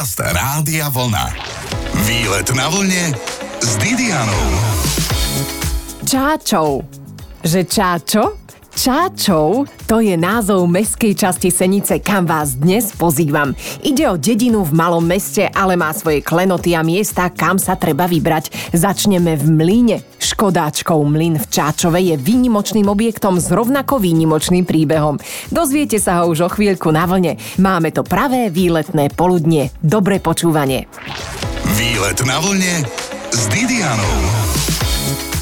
Podcast Rádia Vlna. Výlet na vlne s Didianou. Čáčov. Že čáčo? Čáčov to je názov meskej časti Senice, kam vás dnes pozývam. Ide o dedinu v malom meste, ale má svoje klenoty a miesta, kam sa treba vybrať. Začneme v Mlíne. Škodáčkov mlyn v Čáčove je výnimočným objektom s rovnako výnimočným príbehom. Dozviete sa ho už o chvíľku na vlne. Máme to pravé výletné poludnie. Dobré počúvanie. Výlet na vlne s Didianou.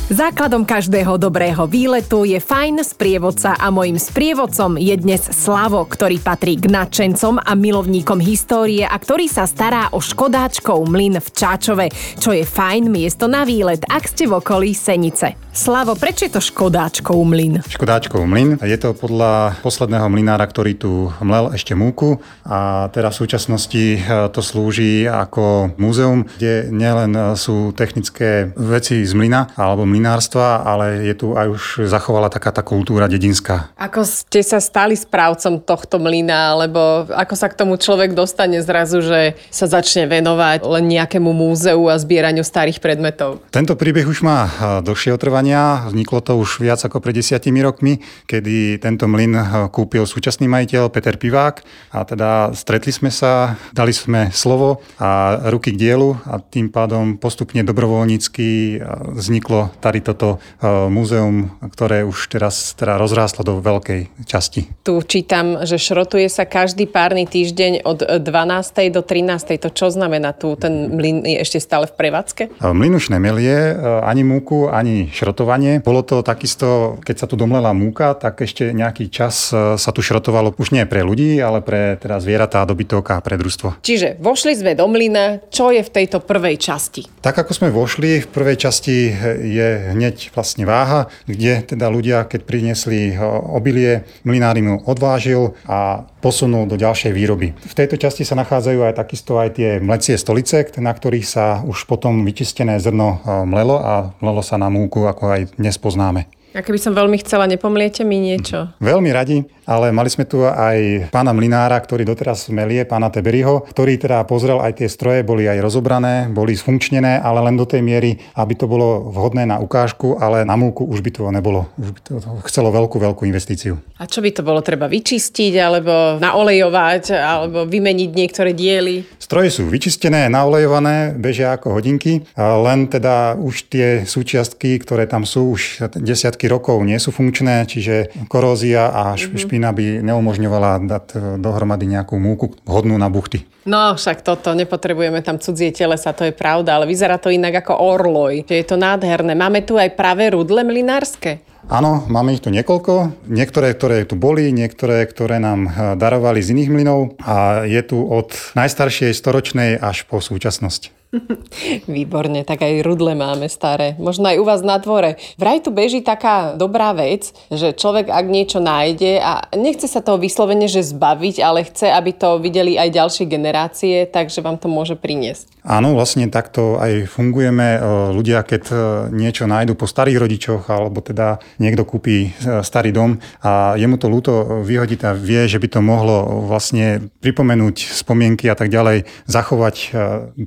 Základom každého dobrého výletu je fajn sprievodca a mojim sprievodcom je dnes Slavo, ktorý patrí k nadšencom a milovníkom histórie a ktorý sa stará o škodáčkov mlyn v Čáčove, čo je fajn miesto na výlet, ak ste v okolí Senice. Slavo, prečo je to Škodáčkov mlyn? Škodáčkov mlyn. Je to podľa posledného mlynára, ktorý tu mlel ešte múku a teraz v súčasnosti e, to slúži ako múzeum, kde nielen sú technické veci z mlyna alebo mlynárstva, ale je tu aj už zachovala taká tá kultúra dedinská. Ako ste sa stali správcom tohto mlyna, alebo ako sa k tomu človek dostane zrazu, že sa začne venovať len nejakému múzeu a zbieraniu starých predmetov? Tento príbeh už má e, dlhšie otrvanie fungovania. Vzniklo to už viac ako pred desiatimi rokmi, kedy tento mlyn eh, kúpil súčasný majiteľ Peter Pivák a teda stretli sme sa, dali sme slovo a ruky k dielu a tým pádom postupne dobrovoľnícky eh, vzniklo tady toto eh, múzeum, ktoré už teraz teda rozrástlo do veľkej časti. Tu čítam, že šrotuje sa každý párny týždeň od 12. do 13. To čo znamená tu? Ten mlyn je ešte stále v prevádzke? Mlyn už nemelie ani múku, ani šrot šrotovanie. Bolo to takisto, keď sa tu domlela múka, tak ešte nejaký čas e, sa tu šrotovalo už nie pre ľudí, ale pre teda zvieratá, dobytok a pre družstvo. Čiže vošli sme do mlyna, čo je v tejto prvej časti? Tak ako sme vošli, v prvej časti je hneď vlastne váha, kde teda ľudia, keď priniesli e, obilie, mlinár mu odvážil a posunul do ďalšej výroby. V tejto časti sa nachádzajú aj takisto aj tie mlecie stolice, na ktorých sa už potom vyčistené zrno e, mlelo a mlelo sa na múku, ako aj dnes poznáme. A keby som veľmi chcela, nepomliete mi niečo? Veľmi radi, ale mali sme tu aj pána Mlinára, ktorý doteraz melie, pána Teberiho, ktorý teda pozrel aj tie stroje, boli aj rozobrané, boli sfunkčnené, ale len do tej miery, aby to bolo vhodné na ukážku, ale na múku už by to nebolo. Už by to chcelo veľkú, veľkú investíciu. A čo by to bolo treba vyčistiť, alebo naolejovať, alebo vymeniť niektoré diely? Stroje sú vyčistené, naolejované, bežia ako hodinky, len teda už tie súčiastky, ktoré tam sú už desiatky rokov nie sú funkčné, čiže korózia a mhm. špina by neumožňovala dať dohromady nejakú múku hodnú na buchty. No, však toto, nepotrebujeme tam cudzie telesa, to je pravda, ale vyzerá to inak ako orloj. Je to nádherné. Máme tu aj pravé rudle mlinárske. Áno, máme ich tu niekoľko. Niektoré, ktoré tu boli, niektoré, ktoré nám eh, darovali z iných mlynov a je tu od najstaršej storočnej až po súčasnosť. Výborne, tak aj rudle máme staré. Možno aj u vás na dvore. Vraj tu beží taká dobrá vec, že človek ak niečo nájde a nechce sa toho vyslovene, že zbaviť, ale chce, aby to videli aj ďalšie generácie, takže vám to môže priniesť. Áno, vlastne takto aj fungujeme. E, ľudia, keď e, niečo nájdu po starých rodičoch, alebo teda niekto kúpi e, starý dom a jemu to ľúto vyhodiť a vie, že by to mohlo vlastne pripomenúť spomienky a tak ďalej, zachovať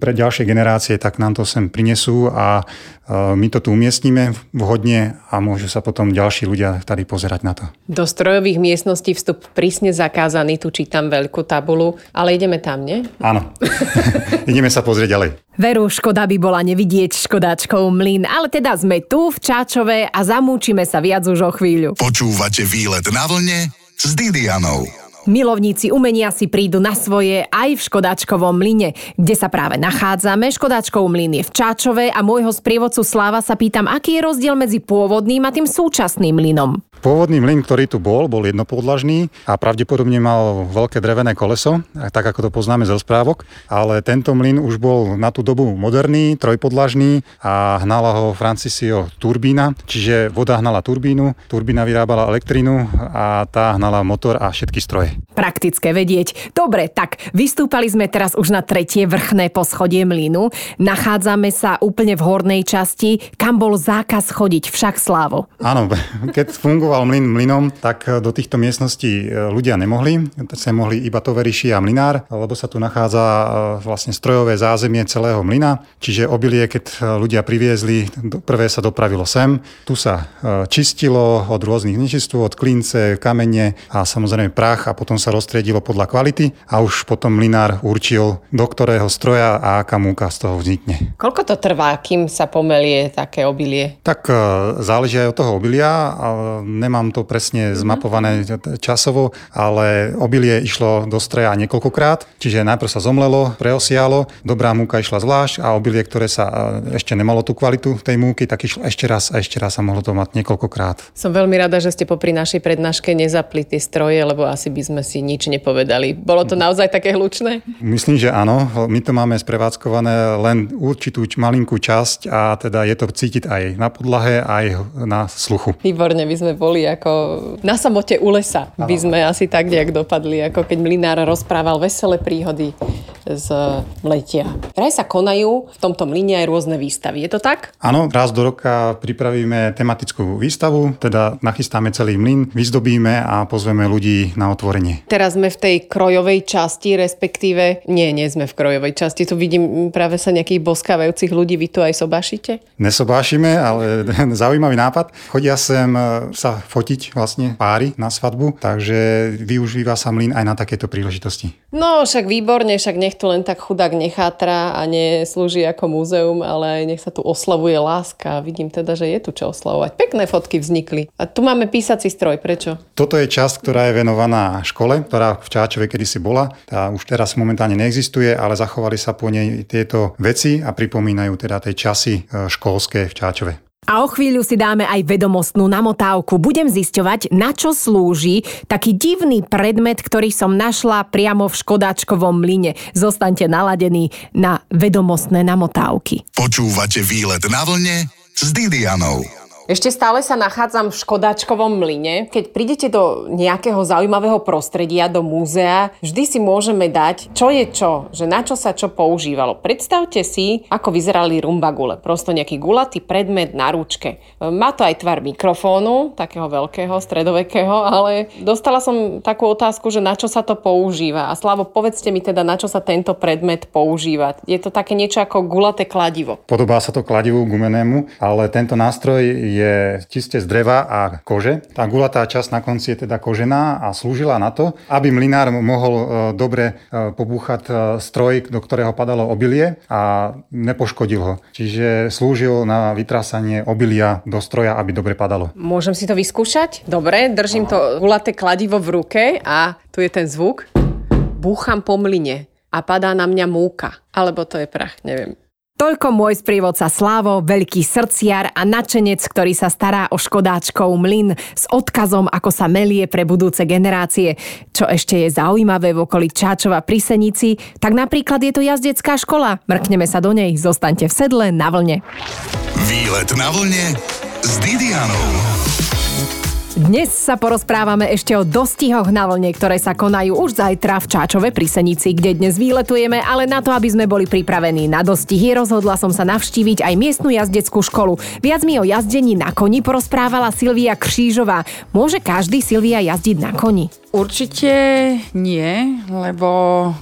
pre ďalšie generácie, tak nám to sem prinesú a my to tu umiestnime vhodne a môžu sa potom ďalší ľudia tady pozerať na to. Do strojových miestností vstup prísne zakázaný, tu čítam veľkú tabulu, ale ideme tam, nie? Áno, ideme sa pozrieť ďalej. Veru, škoda by bola nevidieť škodáčkou mlyn, ale teda sme tu v Čáčove a zamúčime sa viac už o chvíľu. Počúvate výlet na vlne s Didianou. Milovníci umenia si prídu na svoje aj v Škodáčkovom mlyne, kde sa práve nachádzame. Škodáčkov mlyn je v Čáčove a môjho sprievodcu Sláva sa pýtam, aký je rozdiel medzi pôvodným a tým súčasným mlynom. Pôvodný mlyn, ktorý tu bol, bol jednopodlažný a pravdepodobne mal veľké drevené koleso, tak ako to poznáme z rozprávok, ale tento mlyn už bol na tú dobu moderný, trojpodlažný a hnala ho Francisio turbína, čiže voda hnala turbínu, turbína vyrábala elektrinu a tá hnala motor a všetky stroje. Praktické vedieť. Dobre, tak vystúpali sme teraz už na tretie vrchné poschodie mlynu. Nachádzame sa úplne v hornej časti, kam bol zákaz chodiť však slávo. Áno, keď fungoval fungoval mlyn mlynom, tak do týchto miestností ľudia nemohli. Sa mohli iba toveriši a mlynár, lebo sa tu nachádza vlastne strojové zázemie celého mlyna. Čiže obilie, keď ľudia priviezli, prvé sa dopravilo sem. Tu sa čistilo od rôznych nečistú, od klince, kamene a samozrejme prach a potom sa roztriedilo podľa kvality a už potom mlinár určil, do ktorého stroja a aká múka z toho vznikne. Koľko to trvá, kým sa pomelie také obilie? Tak záleží aj od toho obilia. Nemám to presne mhm. zmapované časovo, ale obilie išlo do stroja niekoľkokrát, čiže najprv sa zomlelo, preosialo, dobrá múka išla zvlášť a obilie, ktoré sa ešte nemalo tú kvalitu tej múky, tak išlo ešte raz a ešte raz sa mohlo to mať niekoľkokrát. Som veľmi rada, že ste popri našej prednáške nezapli tie stroje, lebo asi by sme si nič nepovedali. Bolo to naozaj také hlučné? Myslím, že áno. My to máme sprevádzkované len určitú malinkú časť a teda je to cítiť aj na podlahe, aj na sluchu. Výborne, by sme boli ako na samote u lesa. By sme asi tak nejak dopadli, ako keď Mlinár rozprával veselé príhody z mletia. Vraj sa konajú v tomto mlyne aj rôzne výstavy. Je to tak? Áno, raz do roka pripravíme tematickú výstavu, teda nachystáme celý mlyn, vyzdobíme a pozveme ľudí na otvorenie. Teraz sme v tej krojovej časti, respektíve nie, nie sme v krojovej časti. Tu vidím práve sa nejakých boskávajúcich ľudí. Vy tu aj sobášite? Nesobášime, ale zaujímavý nápad. Chodia sem sa fotiť vlastne páry na svadbu, takže využíva sa mlyn aj na takéto príležitosti. No, však výborne, však nech tu len tak chudák nechátra a neslúži ako múzeum, ale nech sa tu oslavuje láska. Vidím teda, že je tu čo oslavovať. Pekné fotky vznikli. A tu máme písací stroj. Prečo? Toto je časť, ktorá je venovaná škole, ktorá v Čáčove kedysi bola. Tá už teraz momentálne neexistuje, ale zachovali sa po nej tieto veci a pripomínajú teda tie časy e, školské v Čáčove. A o chvíľu si dáme aj vedomostnú namotávku. Budem zisťovať, na čo slúži taký divný predmet, ktorý som našla priamo v Škodáčkovom mlyne. Zostaňte naladení na vedomostné namotávky. Počúvate výlet na vlne s Didianou. Ešte stále sa nachádzam v Škodáčkovom mlyne. Keď prídete do nejakého zaujímavého prostredia, do múzea, vždy si môžeme dať, čo je čo, že na čo sa čo používalo. Predstavte si, ako vyzerali rumbagule. Prosto nejaký gulatý predmet na ručke. Má to aj tvar mikrofónu, takého veľkého, stredovekého, ale dostala som takú otázku, že na čo sa to používa. A Slavo, povedzte mi teda, na čo sa tento predmet používa. Je to také niečo ako gulaté kladivo. Podobá sa to kladivu gumenému, ale tento nástroj je je čiste z dreva a kože. Tá gulatá časť na konci je teda kožená a slúžila na to, aby mlinár mohol e, dobre e, pobúchať e, stroj, do ktorého padalo obilie a nepoškodil ho. Čiže slúžil na vytrasanie obilia do stroja, aby dobre padalo. Môžem si to vyskúšať? Dobre, držím to gulaté kladivo v ruke a tu je ten zvuk. Búcham po mline a padá na mňa múka. Alebo to je prach, neviem. Toľko môj sprievodca Slavo, veľký srdciar a načenec, ktorý sa stará o škodáčkov mlyn s odkazom, ako sa melie pre budúce generácie. Čo ešte je zaujímavé v okolí Čáčova pri Senici, tak napríklad je to jazdecká škola. Mrkneme sa do nej, zostaňte v sedle na vlne. Výlet na vlne s Didianou. Dnes sa porozprávame ešte o dostihoch na vlne, ktoré sa konajú už zajtra v Čáčove pri Senici, kde dnes výletujeme, ale na to, aby sme boli pripravení na dostihy, rozhodla som sa navštíviť aj miestnu jazdeckú školu. Viac mi o jazdení na koni porozprávala Silvia Křížová. Môže každý Silvia jazdiť na koni? Určite nie, lebo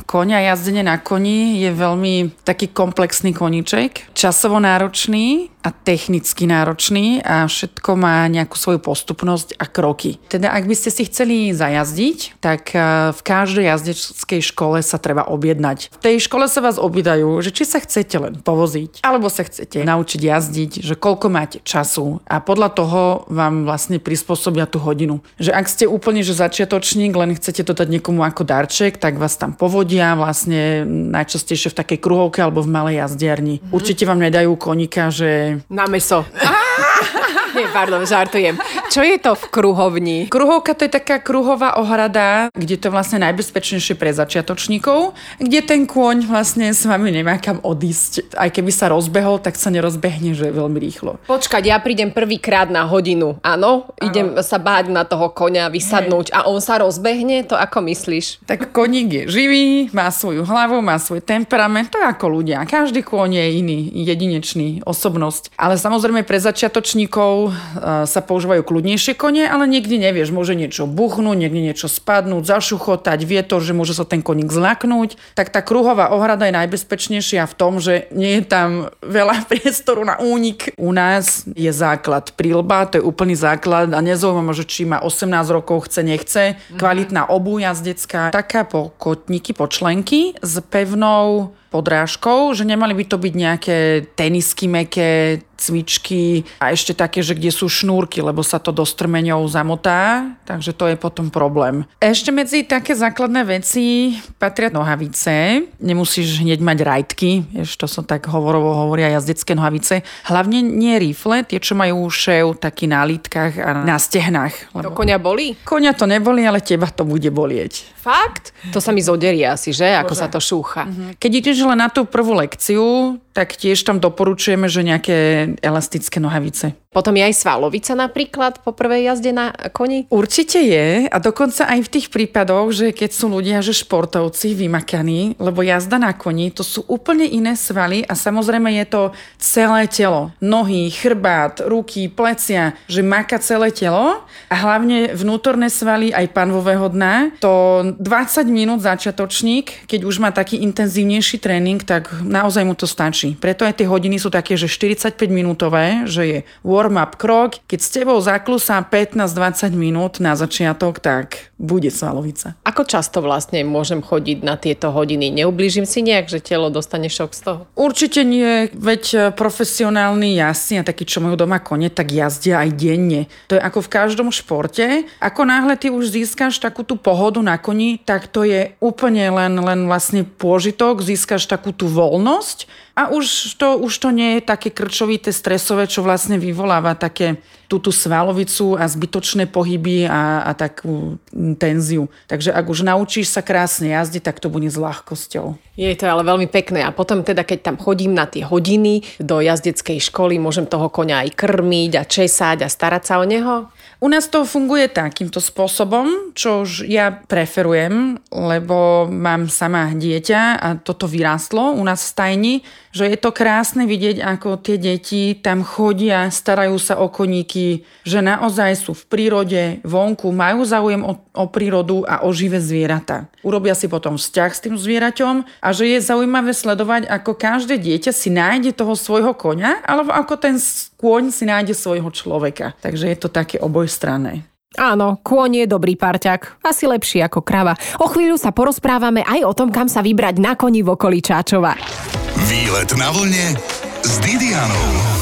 konia jazdenie na koni je veľmi taký komplexný koníček, časovo náročný a technicky náročný a všetko má nejakú svoju postupnosť a kroky. Teda ak by ste si chceli zajazdiť, tak e, v každej jazdeckej škole sa treba objednať. V tej škole sa vás obýdajú, že či sa chcete len povoziť, alebo sa chcete naučiť jazdiť, že koľko máte času a podľa toho vám vlastne prispôsobia tú hodinu. Že ak ste úplne že začiatoční ročník, len chcete to dať niekomu ako darček, tak vás tam povodia vlastne najčastejšie v takej kruhovke alebo v malej jazdiarni. Mm-hmm. Určite vám nedajú konika, že... Na meso. Nie, pardon, žartujem. Čo je to v kruhovni? Kruhovka to je taká kruhová ohrada, kde to vlastne najbezpečnejšie pre začiatočníkov, kde ten kôň vlastne s vami nemá kam odísť. Aj keby sa rozbehol, tak sa nerozbehne, že veľmi rýchlo. Počkať, ja prídem prvýkrát na hodinu, áno? Idem sa báť na toho konia, vysadnúť a on sa rozbehne? To ako myslíš? Tak koník je živý, má svoju hlavu, má svoj temperament, to je ako ľudia. Každý kôň je iný, jedinečný, osobnosť. Ale samozrejme pre začiatočníkov sa používajú kľudnejšie kone, ale niekdy nevieš, môže niečo buchnúť, niekde niečo spadnúť, zašuchotať, vie to, že môže sa ten koník zlaknúť. Tak tá kruhová ohrada je najbezpečnejšia v tom, že nie je tam veľa priestoru na únik. U nás je základ prílba, to je úplný základ a nezaujímavé, že či má 18 rokov, chce, nechce. Kvalitná obu jazdecká, taká po kotníky, po členky s pevnou podrážkou, že nemali by to byť nejaké tenisky meké, cvičky a ešte také, že kde sú šnúrky, lebo sa to do strmeňov zamotá, takže to je potom problém. Ešte medzi také základné veci patria nohavice. Nemusíš hneď mať rajtky, ešte to som tak hovorovo hovoria jazdecké nohavice. Hlavne nie rifle, tie, čo majú šev taký na lítkach a na stehnách. Lebo... To konia boli? Konia to neboli, ale teba to bude bolieť. Fakt? To sa mi zoderie asi, že? Ako Bože. sa to šúcha. Mhm. Keď ideš len na tú prvú lekciu, tak tiež tam doporučujeme, že nejaké elastické nohavice. Potom je aj svalovica napríklad po prvej jazde na koni? Určite je a dokonca aj v tých prípadoch, že keď sú ľudia, že športovci vymakaní, lebo jazda na koni, to sú úplne iné svaly a samozrejme je to celé telo. Nohy, chrbát, ruky, plecia, že maka celé telo a hlavne vnútorné svaly aj panvového dna. To 20 minút začiatočník, keď už má taký intenzívnejší tréning, tak naozaj mu to stačí. Preto aj tie hodiny sú také, že 45 minútové, že je warm-up krok. Keď s tebou zaklusá 15-20 minút na začiatok, tak bude svalovica. Ako často vlastne môžem chodiť na tieto hodiny? Neublížim si nejak, že telo dostane šok z toho? Určite nie, veď e, profesionálni jazdci a takí, čo majú doma kone, tak jazdia aj denne. To je ako v každom športe. Ako náhle ty už získaš takú tú pohodu na koni, tak to je úplne len, len vlastne pôžitok, získaš takú tú voľnosť a už to, už to nie je také krčovité, stresové, čo vlastne vyvoláva také túto svalovicu a zbytočné pohyby a, a takú tenziu. Takže ak už naučíš sa krásne jazdiť, tak to bude s ľahkosťou. Je to ale veľmi pekné. A potom teda, keď tam chodím na tie hodiny do jazdeckej školy, môžem toho konia aj krmiť a česať a starať sa o neho? U nás to funguje takýmto spôsobom, čo už ja preferujem, lebo mám sama dieťa a toto vyrástlo u nás v stajni, že je to krásne vidieť, ako tie deti tam chodia, starajú sa o koníky, že naozaj sú v prírode, vonku, majú záujem o, o prírodu a o živé zvieratá. Urobia si potom vzťah s tým zvieraťom a že je zaujímavé sledovať, ako každé dieťa si nájde toho svojho konia, alebo ako ten kôň si nájde svojho človeka. Takže je to také obojstranné. Áno, kôň je dobrý parťak, asi lepší ako krava. O chvíľu sa porozprávame aj o tom, kam sa vybrať na koni v okolí Čáčova. Výlet na vlne s Didianou.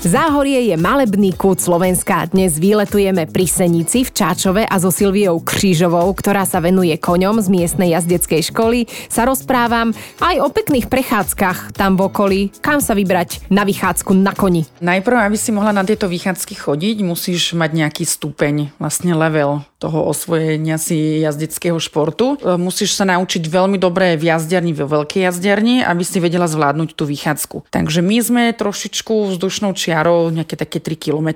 Záhorie je malebný kút Slovenska. Dnes výletujeme pri Senici v Čáčove a so Silviou Krížovou, ktorá sa venuje koňom z miestnej jazdeckej školy. Sa rozprávam aj o pekných prechádzkach tam v okolí, kam sa vybrať na vychádzku na koni. Najprv, aby si mohla na tieto vychádzky chodiť, musíš mať nejaký stupeň, vlastne level toho osvojenia si jazdeckého športu. E, musíš sa naučiť veľmi dobre v jazdiarni, vo veľkej jazdiarni, aby si vedela zvládnuť tú vychádzku. Takže my sme trošičku vzdušnou čiarou nejaké také 3 km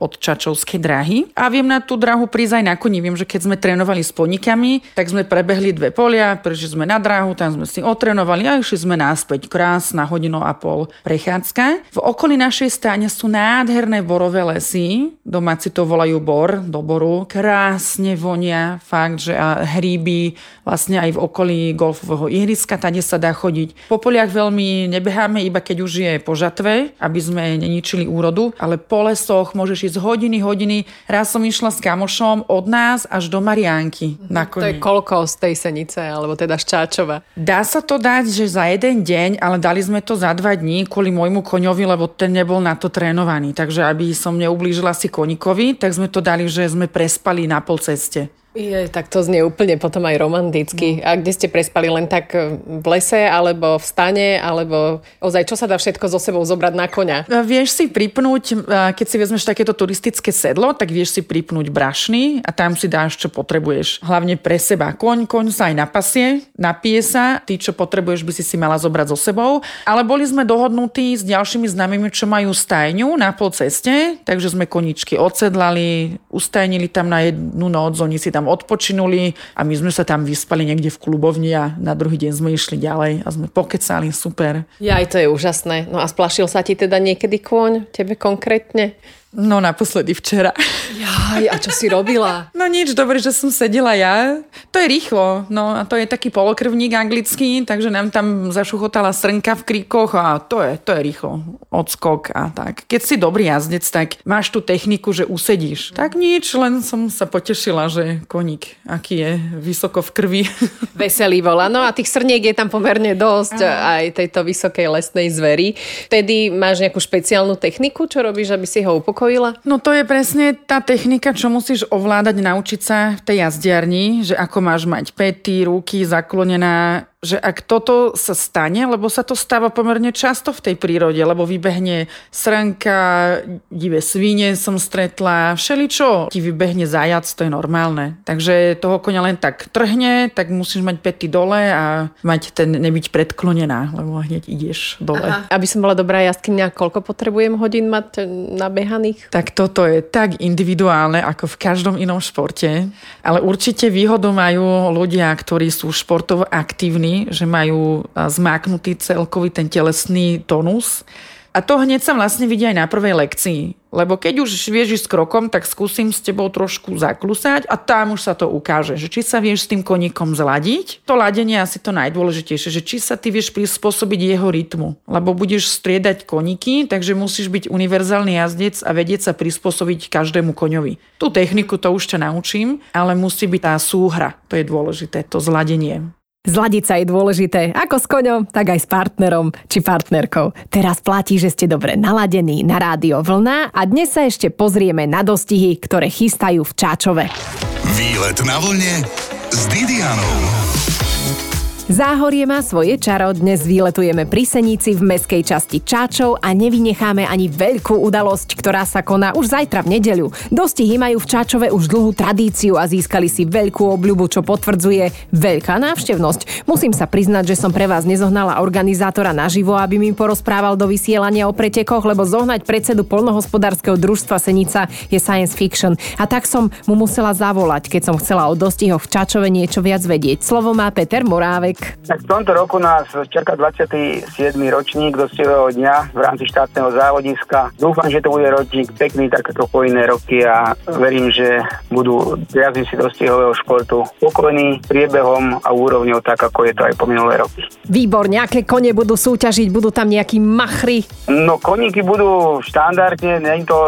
od Čačovskej dráhy a viem na tú dráhu prísť aj na koni. Viem, že keď sme trénovali s ponikami, tak sme prebehli dve polia, prešli sme na dráhu, tam sme si otrénovali a išli sme náspäť. Krásna hodinu a pol prechádzka. V okolí našej stáne sú nádherné borové lesy, domáci to volajú bor, do boru. Krás krásne vonia, fakt, že a hríby vlastne aj v okolí golfového ihriska, tade sa dá chodiť. Po poliach veľmi nebeháme, iba keď už je po žatve, aby sme neničili úrodu, ale po lesoch môžeš ísť hodiny, hodiny. Raz som išla s kamošom od nás až do Mariánky na koni. To je koľko z tej senice, alebo teda ščáčova? Dá sa to dať, že za jeden deň, ale dali sme to za dva dní kvôli môjmu koňovi, lebo ten nebol na to trénovaný. Takže aby som neublížila si koníkovi, tak sme to dali, že sme prespali na pol ceste. Je, tak to znie úplne potom aj romanticky. No. A kde ste prespali len tak e, v lese, alebo v stane, alebo ozaj, čo sa dá všetko so sebou zobrať na koňa? Vieš si pripnúť, e, keď si vezmeš takéto turistické sedlo, tak vieš si pripnúť brašny a tam si dáš, čo potrebuješ. Hlavne pre seba. Koň, koň sa aj napasie, napije sa, ty, čo potrebuješ, by si si mala zobrať so sebou. Ale boli sme dohodnutí s ďalšími známymi, čo majú stajňu na pol ceste, takže sme koničky odsedlali, ustajnili tam na jednu noc, oni si tam odpočinuli a my sme sa tam vyspali niekde v klubovni a na druhý deň sme išli ďalej a sme pokecali, super. Ja aj to je úžasné. No a splašil sa ti teda niekedy kôň, tebe konkrétne? No naposledy včera. Jaj, a čo si robila? No nič, dobre, že som sedela ja. To je rýchlo, no a to je taký polokrvník anglický, takže nám tam zašuchotala srnka v kríkoch a to je, to je rýchlo. Odskok a tak. Keď si dobrý jazdec, tak máš tú techniku, že usedíš. Tak nič, len som sa potešila, že koník, aký je vysoko v krvi. Veselý volá. No a tých srniek je tam pomerne dosť Aha. aj tejto vysokej lesnej zvery. Vtedy máš nejakú špeciálnu techniku, čo robíš, aby si ho upokojila? No to je presne tá technika, čo musíš ovládať, naučiť sa v tej jazdiarni, že ako máš mať pety, ruky zaklonená, že ak toto sa stane, lebo sa to stáva pomerne často v tej prírode, lebo vybehne srnka, divé svine som stretla, všeličo ti vybehne zajac, to je normálne. Takže toho konia len tak trhne, tak musíš mať pety dole a mať ten, nebyť predklonená, lebo hneď ideš dole. Aha. Aby som bola dobrá jazdkynia, koľko potrebujem hodín mať nabehaných? Tak toto je tak individuálne, ako v každom inom športe, ale určite výhodu majú ľudia, ktorí sú športovo aktívni že majú zmáknutý celkový ten telesný tonus. A to hneď sa vlastne vidí aj na prvej lekcii. Lebo keď už vieš s krokom, tak skúsim s tebou trošku zaklusať a tam už sa to ukáže, že či sa vieš s tým koníkom zladiť. To ladenie je asi to najdôležitejšie, že či sa ty vieš prispôsobiť jeho rytmu. Lebo budeš striedať koníky, takže musíš byť univerzálny jazdec a vedieť sa prispôsobiť každému koňovi. Tú techniku to už ťa naučím, ale musí byť tá súhra. To je dôležité, to zladenie. Zladiť sa je dôležité, ako s koňom, tak aj s partnerom či partnerkou. Teraz platí, že ste dobre naladení na rádio Vlna a dnes sa ešte pozrieme na dostihy, ktoré chystajú v Čáčove. Výlet na vlne s Didianou. Záhorie má svoje čaro, dnes výletujeme pri Senici v meskej časti Čáčov a nevynecháme ani veľkú udalosť, ktorá sa koná už zajtra v nedeľu. Dostihy majú v Čáčove už dlhú tradíciu a získali si veľkú obľubu, čo potvrdzuje veľká návštevnosť. Musím sa priznať, že som pre vás nezohnala organizátora naživo, aby mi porozprával do vysielania o pretekoch, lebo zohnať predsedu polnohospodárskeho družstva Senica je science fiction. A tak som mu musela zavolať, keď som chcela o dostihoch v Čáčove niečo viac vedieť. Slovo má Peter Morávek. Tak v tomto roku nás čaká 27. ročník dostihového dňa v rámci štátneho závodiska. Dúfam, že to bude ročník pekný, tak ako iné roky a verím, že budú jazdníci dostihového športu spokojní priebehom a úrovňou tak, ako je to aj po minulé roky. Výborne, aké kone budú súťažiť? Budú tam nejakí machry? No koníky budú štandardne, nie to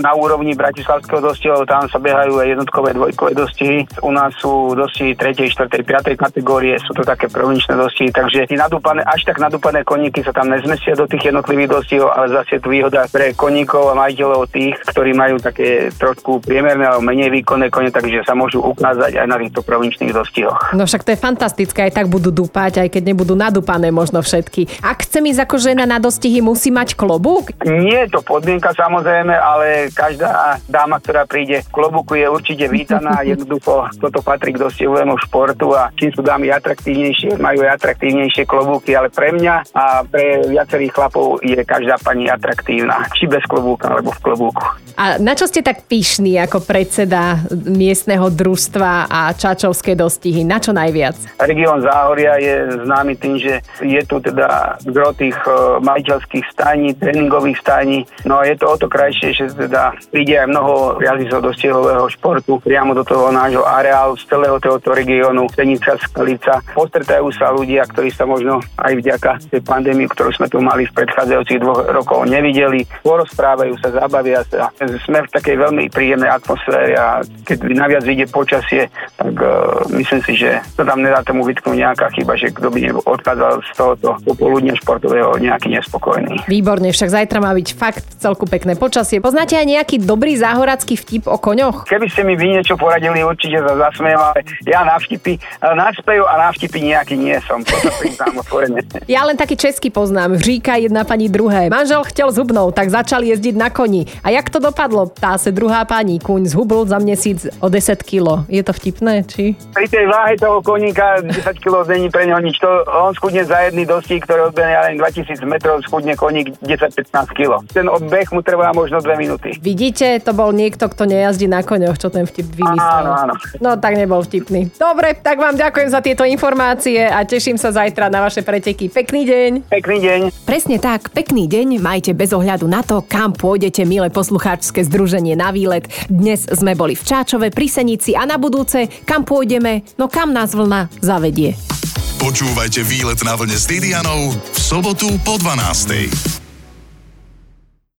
na úrovni Bratislavského dostihov, tam sa behajú aj jednotkové, dvojkové dostihy. U nás sú dostihy 3., 4., 5. kategórie, sú to tak také provinčné dosti, takže tí nadúpané, až tak nadúpané koníky sa tam nezmesia do tých jednotlivých dostihov, ale zase je tu výhoda pre koníkov a majiteľov tých, ktorí majú také trošku priemerné alebo menej výkonné kone, takže sa môžu ukázať aj na týchto provinčných dostihoch. No však to je fantastické, aj tak budú dúpať, aj keď nebudú nadúpané možno všetky. Ak chce ísť ako žena na dostihy, musí mať klobúk? Nie je to podmienka samozrejme, ale každá dáma, ktorá príde k klobúku je určite vítaná. Jednoducho toto patrí k dostihovému športu a čím sú dámy atraktívne atraktívnejšie, majú aj atraktívnejšie klobúky, ale pre mňa a pre viacerých chlapov je každá pani atraktívna, či bez klobúka alebo v klobúku. A na čo ste tak pyšní ako predseda miestneho družstva a čačovské dostihy? Na čo najviac? Región Záhoria je známy tým, že je tu teda gro tých e, majiteľských staní, tréningových staní. No a je to o to krajšie, že teda príde aj mnoho jazdcov dostihového športu priamo do toho nášho areálu z celého tohoto regiónu, Senica, Skalica stretajú sa ľudia, ktorí sa možno aj vďaka tej pandémii, ktorú sme tu mali v predchádzajúcich dvoch rokov nevideli. Porozprávajú sa, zabavia sa. Sme v takej veľmi príjemnej atmosfére a keď naviac ide počasie, tak uh, myslím si, že to tam nedá tomu vytknúť nejaká chyba, že kto by odchádzal z tohoto popoludne športového nejaký nespokojný. Výborne, však zajtra má byť fakt celku pekné počasie. Poznáte aj nejaký dobrý záhoracký vtip o koňoch? Keby ste mi vy niečo poradili, určite sa zasmiem, ale ja na vtipy, na speju a na vtipy nejaký nie som, to sa priznám otvorene. Ja len taký český poznám, říká jedna pani druhé. Manžel chtěl zubnou, tak začal jezdiť na koni. A jak to dopadlo? Tá se druhá pani, kuň zhubl za měsíc o 10 kilo. Je to vtipné, či? Pri tej váhe toho koníka 10 kilo není pre neho nič. To, on skudne za jedný dostí, ktorý odbehne len 2000 metrov, skudne koník 10-15 kilo. Ten odbeh mu trvá možno 2 minúty. Vidíte, to bol niekto, kto nejazdí na koňoch, čo ten vtip vymyslel. Áno, áno. No tak nebol vtipný. Dobre, tak vám ďakujem za tieto informácie informácie a teším sa zajtra na vaše preteky. Pekný deň. Pekný deň. Presne tak, pekný deň, majte bez ohľadu na to, kam pôjdete, milé poslucháčske združenie na výlet. Dnes sme boli v Čáčove pri Senici a na budúce, kam pôjdeme, no kam nás vlna zavedie. Počúvajte výlet na vlne s Didianou v sobotu po 12.